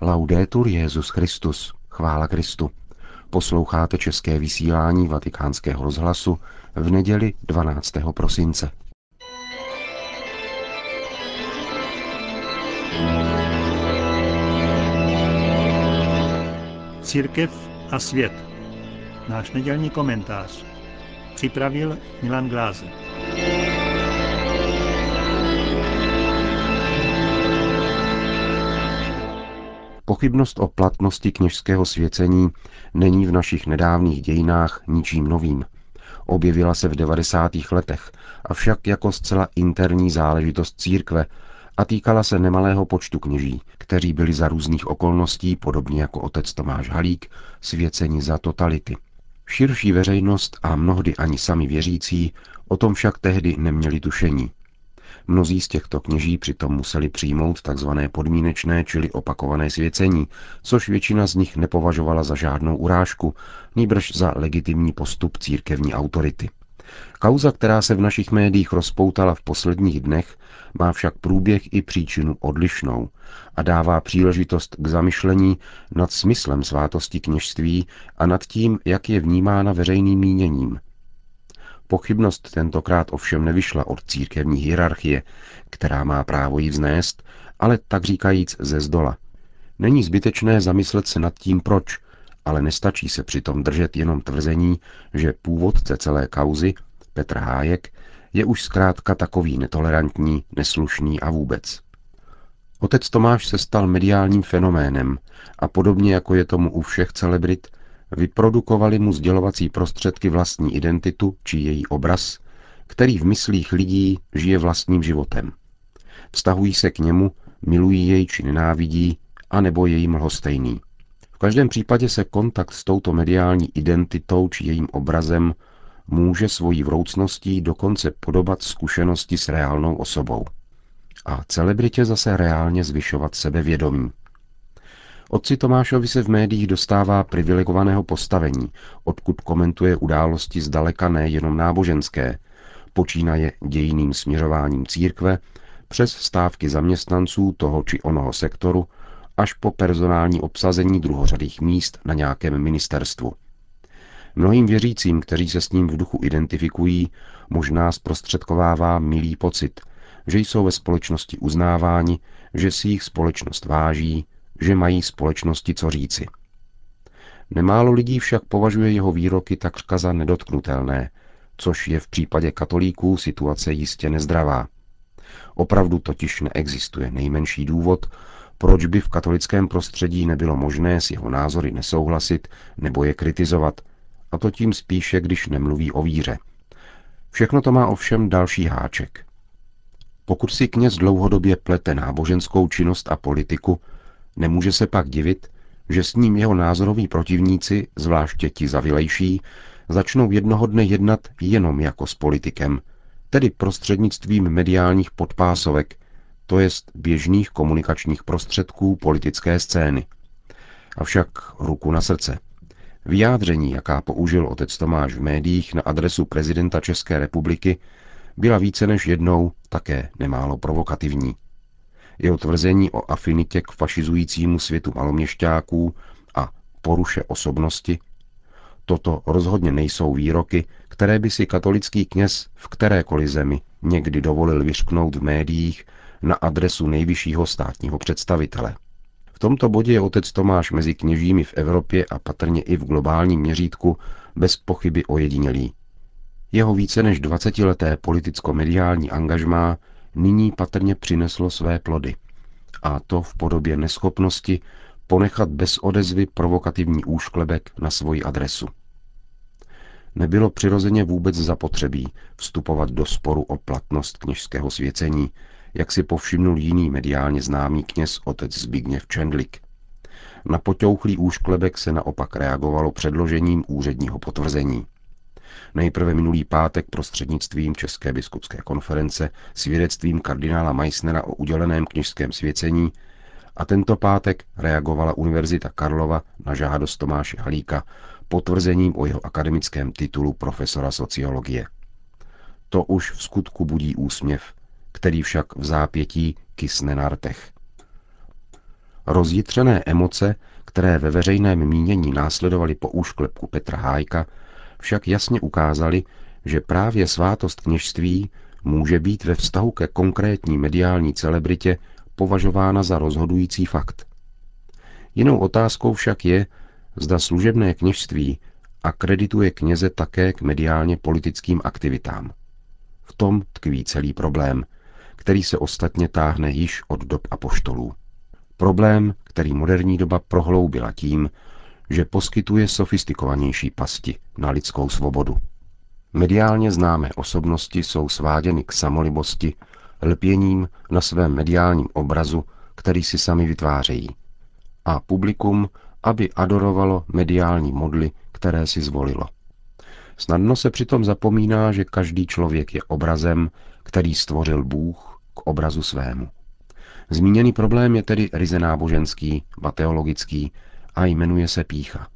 Laudetur Jezus Christus, chvála Kristu. Posloucháte české vysílání Vatikánského rozhlasu v neděli 12. prosince. Církev a svět. Náš nedělní komentář. Připravil Milan Glázer. Pochybnost o platnosti kněžského svěcení není v našich nedávných dějinách ničím novým. Objevila se v 90. letech, avšak jako zcela interní záležitost církve a týkala se nemalého počtu kněží, kteří byli za různých okolností, podobně jako otec Tomáš Halík, svěceni za totality. Širší veřejnost a mnohdy ani sami věřící o tom však tehdy neměli tušení. Mnozí z těchto kněží přitom museli přijmout tzv. podmínečné, čili opakované svěcení, což většina z nich nepovažovala za žádnou urážku, nýbrž za legitimní postup církevní autority. Kauza, která se v našich médiích rozpoutala v posledních dnech, má však průběh i příčinu odlišnou a dává příležitost k zamyšlení nad smyslem svátosti kněžství a nad tím, jak je vnímána veřejným míněním. Pochybnost tentokrát ovšem nevyšla od církevní hierarchie, která má právo ji vznést, ale tak říkajíc ze zdola. Není zbytečné zamyslet se nad tím, proč, ale nestačí se přitom držet jenom tvrzení, že původce celé kauzy, Petr Hájek, je už zkrátka takový netolerantní, neslušný a vůbec. Otec Tomáš se stal mediálním fenoménem a podobně jako je tomu u všech celebrit, vyprodukovali mu sdělovací prostředky vlastní identitu či její obraz, který v myslích lidí žije vlastním životem. Vztahují se k němu, milují jej či nenávidí, anebo je jim lhostejný. V každém případě se kontakt s touto mediální identitou či jejím obrazem může svojí vroucností dokonce podobat zkušenosti s reálnou osobou. A celebritě zase reálně zvyšovat sebevědomí. Otci Tomášovi se v médiích dostává privilegovaného postavení, odkud komentuje události zdaleka nejenom náboženské, počínaje dějiným směřováním církve, přes stávky zaměstnanců toho či onoho sektoru, až po personální obsazení druhořadých míst na nějakém ministerstvu. Mnohým věřícím, kteří se s ním v duchu identifikují, možná zprostředkovává milý pocit, že jsou ve společnosti uznáváni, že si jich společnost váží, že mají společnosti co říci. Nemálo lidí však považuje jeho výroky takřka za nedotknutelné, což je v případě katolíků situace jistě nezdravá. Opravdu totiž neexistuje nejmenší důvod, proč by v katolickém prostředí nebylo možné s jeho názory nesouhlasit nebo je kritizovat, a to tím spíše, když nemluví o víře. Všechno to má ovšem další háček. Pokud si kněz dlouhodobě plete náboženskou činnost a politiku, nemůže se pak divit, že s ním jeho názoroví protivníci, zvláště ti zavilejší, začnou jednoho dne jednat jenom jako s politikem, tedy prostřednictvím mediálních podpásovek, to jest běžných komunikačních prostředků politické scény. Avšak ruku na srdce. Vyjádření, jaká použil otec Tomáš v médiích na adresu prezidenta České republiky, byla více než jednou také nemálo provokativní. Jeho tvrzení o afinitě k fašizujícímu světu maloměšťáků a poruše osobnosti, toto rozhodně nejsou výroky, které by si katolický kněz v kterékoliv zemi někdy dovolil vyřknout v médiích na adresu nejvyššího státního představitele. V tomto bodě je otec Tomáš mezi kněžími v Evropě a patrně i v globálním měřítku bez pochyby ojedinělý. Jeho více než 20-leté politicko-mediální angažmá nyní patrně přineslo své plody. A to v podobě neschopnosti ponechat bez odezvy provokativní úšklebek na svoji adresu. Nebylo přirozeně vůbec zapotřebí vstupovat do sporu o platnost kněžského svěcení, jak si povšimnul jiný mediálně známý kněz otec Zbigněv Čendlik. Na poťouchlý úšklebek se naopak reagovalo předložením úředního potvrzení. Nejprve minulý pátek prostřednictvím České biskupské konference svědectvím kardinála Meissnera o uděleném kněžském svěcení a tento pátek reagovala Univerzita Karlova na žádost Tomáše Halíka potvrzením o jeho akademickém titulu profesora sociologie. To už v skutku budí úsměv, který však v zápětí kysne na rtech. Rozjitřené emoce, které ve veřejném mínění následovaly po úšklepku Petra Hájka, však jasně ukázaly, že právě svátost kněžství může být ve vztahu ke konkrétní mediální celebritě považována za rozhodující fakt. Jinou otázkou však je, zda služebné kněžství akredituje kněze také k mediálně politickým aktivitám. V tom tkví celý problém, který se ostatně táhne již od dob apoštolů. Problém, který moderní doba prohloubila tím, že poskytuje sofistikovanější pasti na lidskou svobodu. Mediálně známé osobnosti jsou sváděny k samolibosti, lpěním na svém mediálním obrazu, který si sami vytvářejí. A publikum, aby adorovalo mediální modly, které si zvolilo. Snadno se přitom zapomíná, že každý člověk je obrazem, který stvořil Bůh k obrazu svému. Zmíněný problém je tedy ryze náboženský, a jmenuje se pícha.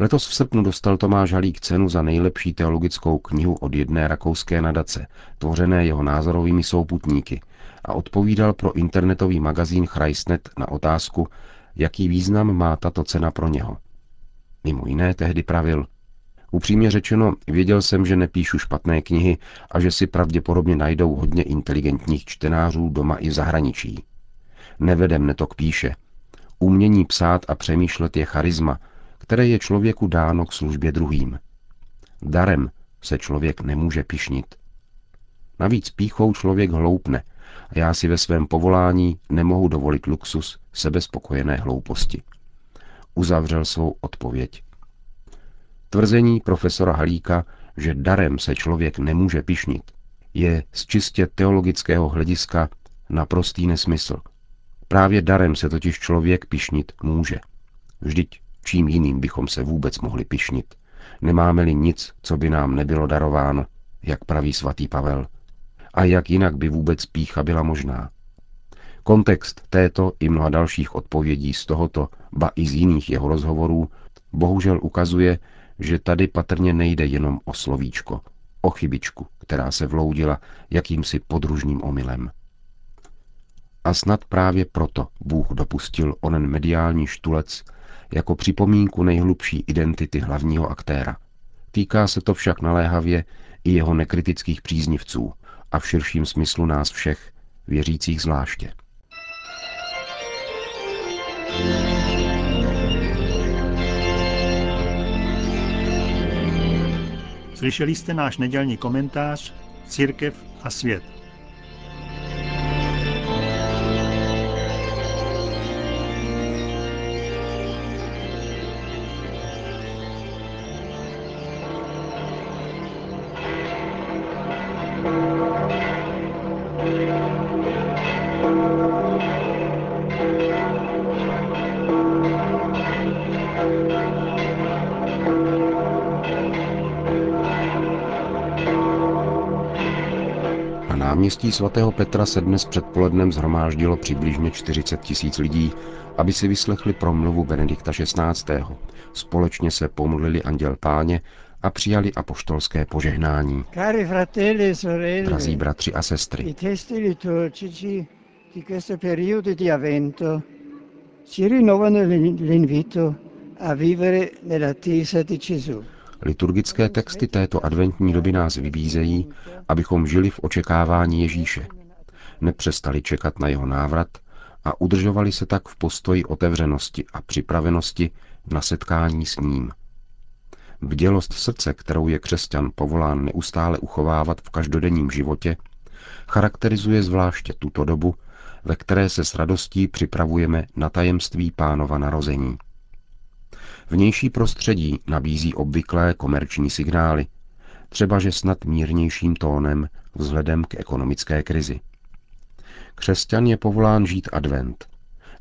Letos v srpnu dostal Tomáš Halík cenu za nejlepší teologickou knihu od jedné rakouské nadace, tvořené jeho názorovými souputníky, a odpovídal pro internetový magazín Christnet na otázku, jaký význam má tato cena pro něho. Mimo jiné tehdy pravil, Upřímně řečeno, věděl jsem, že nepíšu špatné knihy a že si pravděpodobně najdou hodně inteligentních čtenářů doma i v zahraničí. Nevede mne to k píše. Umění psát a přemýšlet je charisma, které je člověku dáno k službě druhým. Darem se člověk nemůže pišnit. Navíc píchou člověk hloupne a já si ve svém povolání nemohu dovolit luxus sebespokojené hlouposti. Uzavřel svou odpověď. Tvrzení profesora Halíka, že darem se člověk nemůže pišnit, je z čistě teologického hlediska naprostý nesmysl. Právě darem se totiž člověk pišnit může. Vždyť čím jiným bychom se vůbec mohli pišnit. Nemáme-li nic, co by nám nebylo darováno, jak praví svatý Pavel. A jak jinak by vůbec pícha byla možná? Kontext této i mnoha dalších odpovědí z tohoto, ba i z jiných jeho rozhovorů, bohužel ukazuje, že tady patrně nejde jenom o slovíčko, o chybičku, která se vloudila jakýmsi podružným omylem. A snad právě proto Bůh dopustil onen mediální štulec jako připomínku nejhlubší identity hlavního aktéra. Týká se to však naléhavě i jeho nekritických příznivců a v širším smyslu nás všech, věřících zvláště. Slyšeli jste náš nedělní komentář Církev a svět. Náměstí svatého Petra se dnes předpolednem zhromáždilo přibližně 40 tisíc lidí, aby si vyslechli promluvu Benedikta XVI. Společně se pomodlili anděl páně a přijali apoštolské požehnání. Cari fratelli e sorelle, Drazí bratři a sestry, i testi liturgici di questo periodo di avvento ci rinnovano l'invito a vivere nell'attesa di Gesù. Liturgické texty této adventní doby nás vybízejí, abychom žili v očekávání Ježíše. Nepřestali čekat na jeho návrat a udržovali se tak v postoji otevřenosti a připravenosti na setkání s ním. Bdělost srdce, kterou je křesťan povolán neustále uchovávat v každodenním životě, charakterizuje zvláště tuto dobu, ve které se s radostí připravujeme na tajemství pánova narození. Vnější prostředí nabízí obvyklé komerční signály, třeba že snad mírnějším tónem vzhledem k ekonomické krizi. Křesťan je povolán žít advent,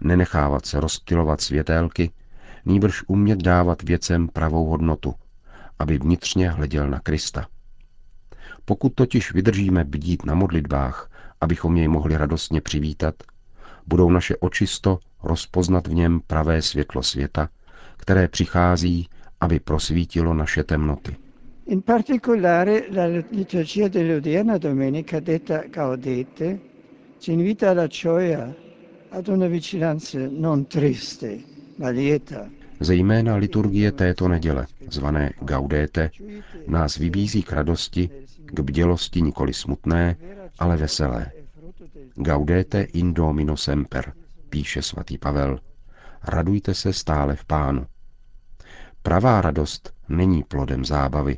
nenechávat se rozptilovat světélky, nýbrž umět dávat věcem pravou hodnotu, aby vnitřně hleděl na Krista. Pokud totiž vydržíme bdít na modlitbách, abychom jej mohli radostně přivítat, budou naše očisto rozpoznat v něm pravé světlo světa, které přichází, aby prosvítilo naše temnoty. In particolare la liturgia dell'odierna domenica detta Gaudete ci invita alla gioia ad una vicinanza non triste, ma lieta. Zejména liturgie této neděle, zvané Gaudete, nás vybízí k radosti, k bdělosti nikoli smutné, ale veselé. Gaudete in domino semper, píše svatý Pavel. Radujte se stále v pánu. Pravá radost není plodem zábavy,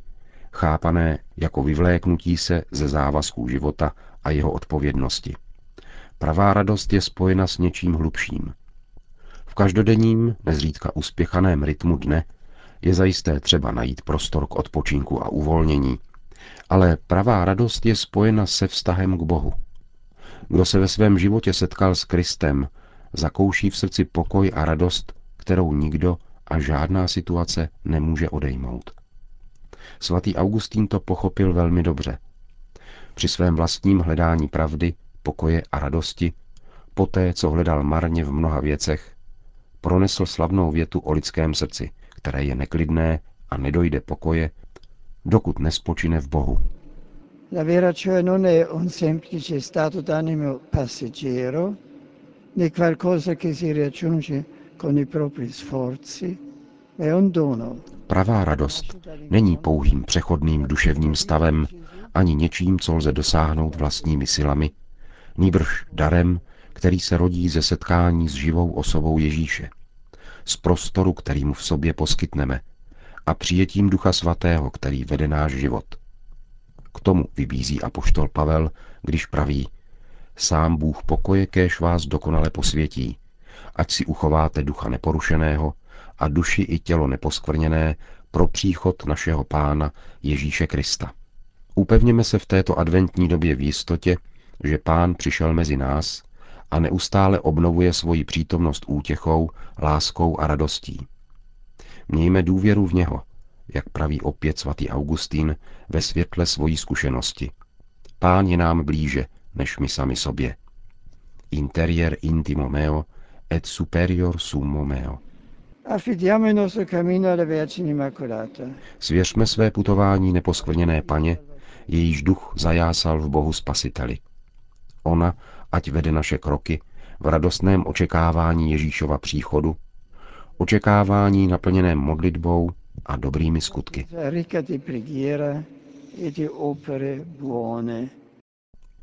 chápané jako vyvléknutí se ze závazků života a jeho odpovědnosti. Pravá radost je spojena s něčím hlubším. V každodenním, nezřídka uspěchaném rytmu dne je zajisté třeba najít prostor k odpočinku a uvolnění, ale pravá radost je spojena se vztahem k Bohu. Kdo se ve svém životě setkal s Kristem, zakouší v srdci pokoj a radost, kterou nikdo a žádná situace nemůže odejmout. Svatý Augustín to pochopil velmi dobře. Při svém vlastním hledání pravdy, pokoje a radosti, poté, co hledal marně v mnoha věcech, pronesl slavnou větu o lidském srdci, které je neklidné a nedojde pokoje, dokud nespočine v Bohu. La vera cioè non è un semplice stato d'animo passeggero, né qualcosa che si raggiunge con i propri sforzi, è un dono. Pravá radost není pouhým přechodným duševním stavem, ani něčím, co lze dosáhnout vlastními silami, nýbrž darem, který se rodí ze setkání s živou osobou Ježíše, z prostoru, který mu v sobě poskytneme, a přijetím Ducha Svatého, který vede náš život. K tomu vybízí apoštol Pavel, když praví, sám Bůh pokoje kéž vás dokonale posvětí, ať si uchováte ducha neporušeného a duši i tělo neposkvrněné pro příchod našeho Pána Ježíše Krista. Upevněme se v této adventní době v jistotě, že Pán přišel mezi nás a neustále obnovuje svoji přítomnost útěchou, láskou a radostí. Mějme důvěru v něho, jak praví opět svatý Augustín ve světle svojí zkušenosti. Pán je nám blíže, než my sami sobě. Interior intimo meo et superior summo meo. Affidiamo il nostro cammino alla Vergine Immacolata. Svěřme své putování neposkvrněné paně, jejíž duch zajásal v Bohu Spasiteli. Ona, ať vede naše kroky v radostném očekávání Ježíšova příchodu, očekávání naplněném modlitbou a dobrými skutky.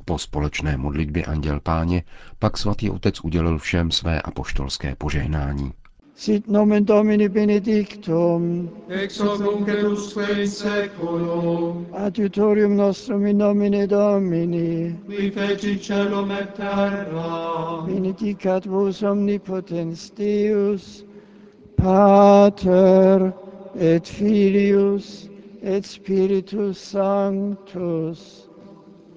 Po společné modlitbě Anděl Páně pak svatý otec udělil všem své apoštolské požehnání. Sit nomen Domini benedictum, ex hoc nunc et usque in seculum, adiutorium nostrum in nomine Domini, qui feci celum et terra, benedicat vos omnipotens Deus, Pater et Filius et Spiritus Sanctus.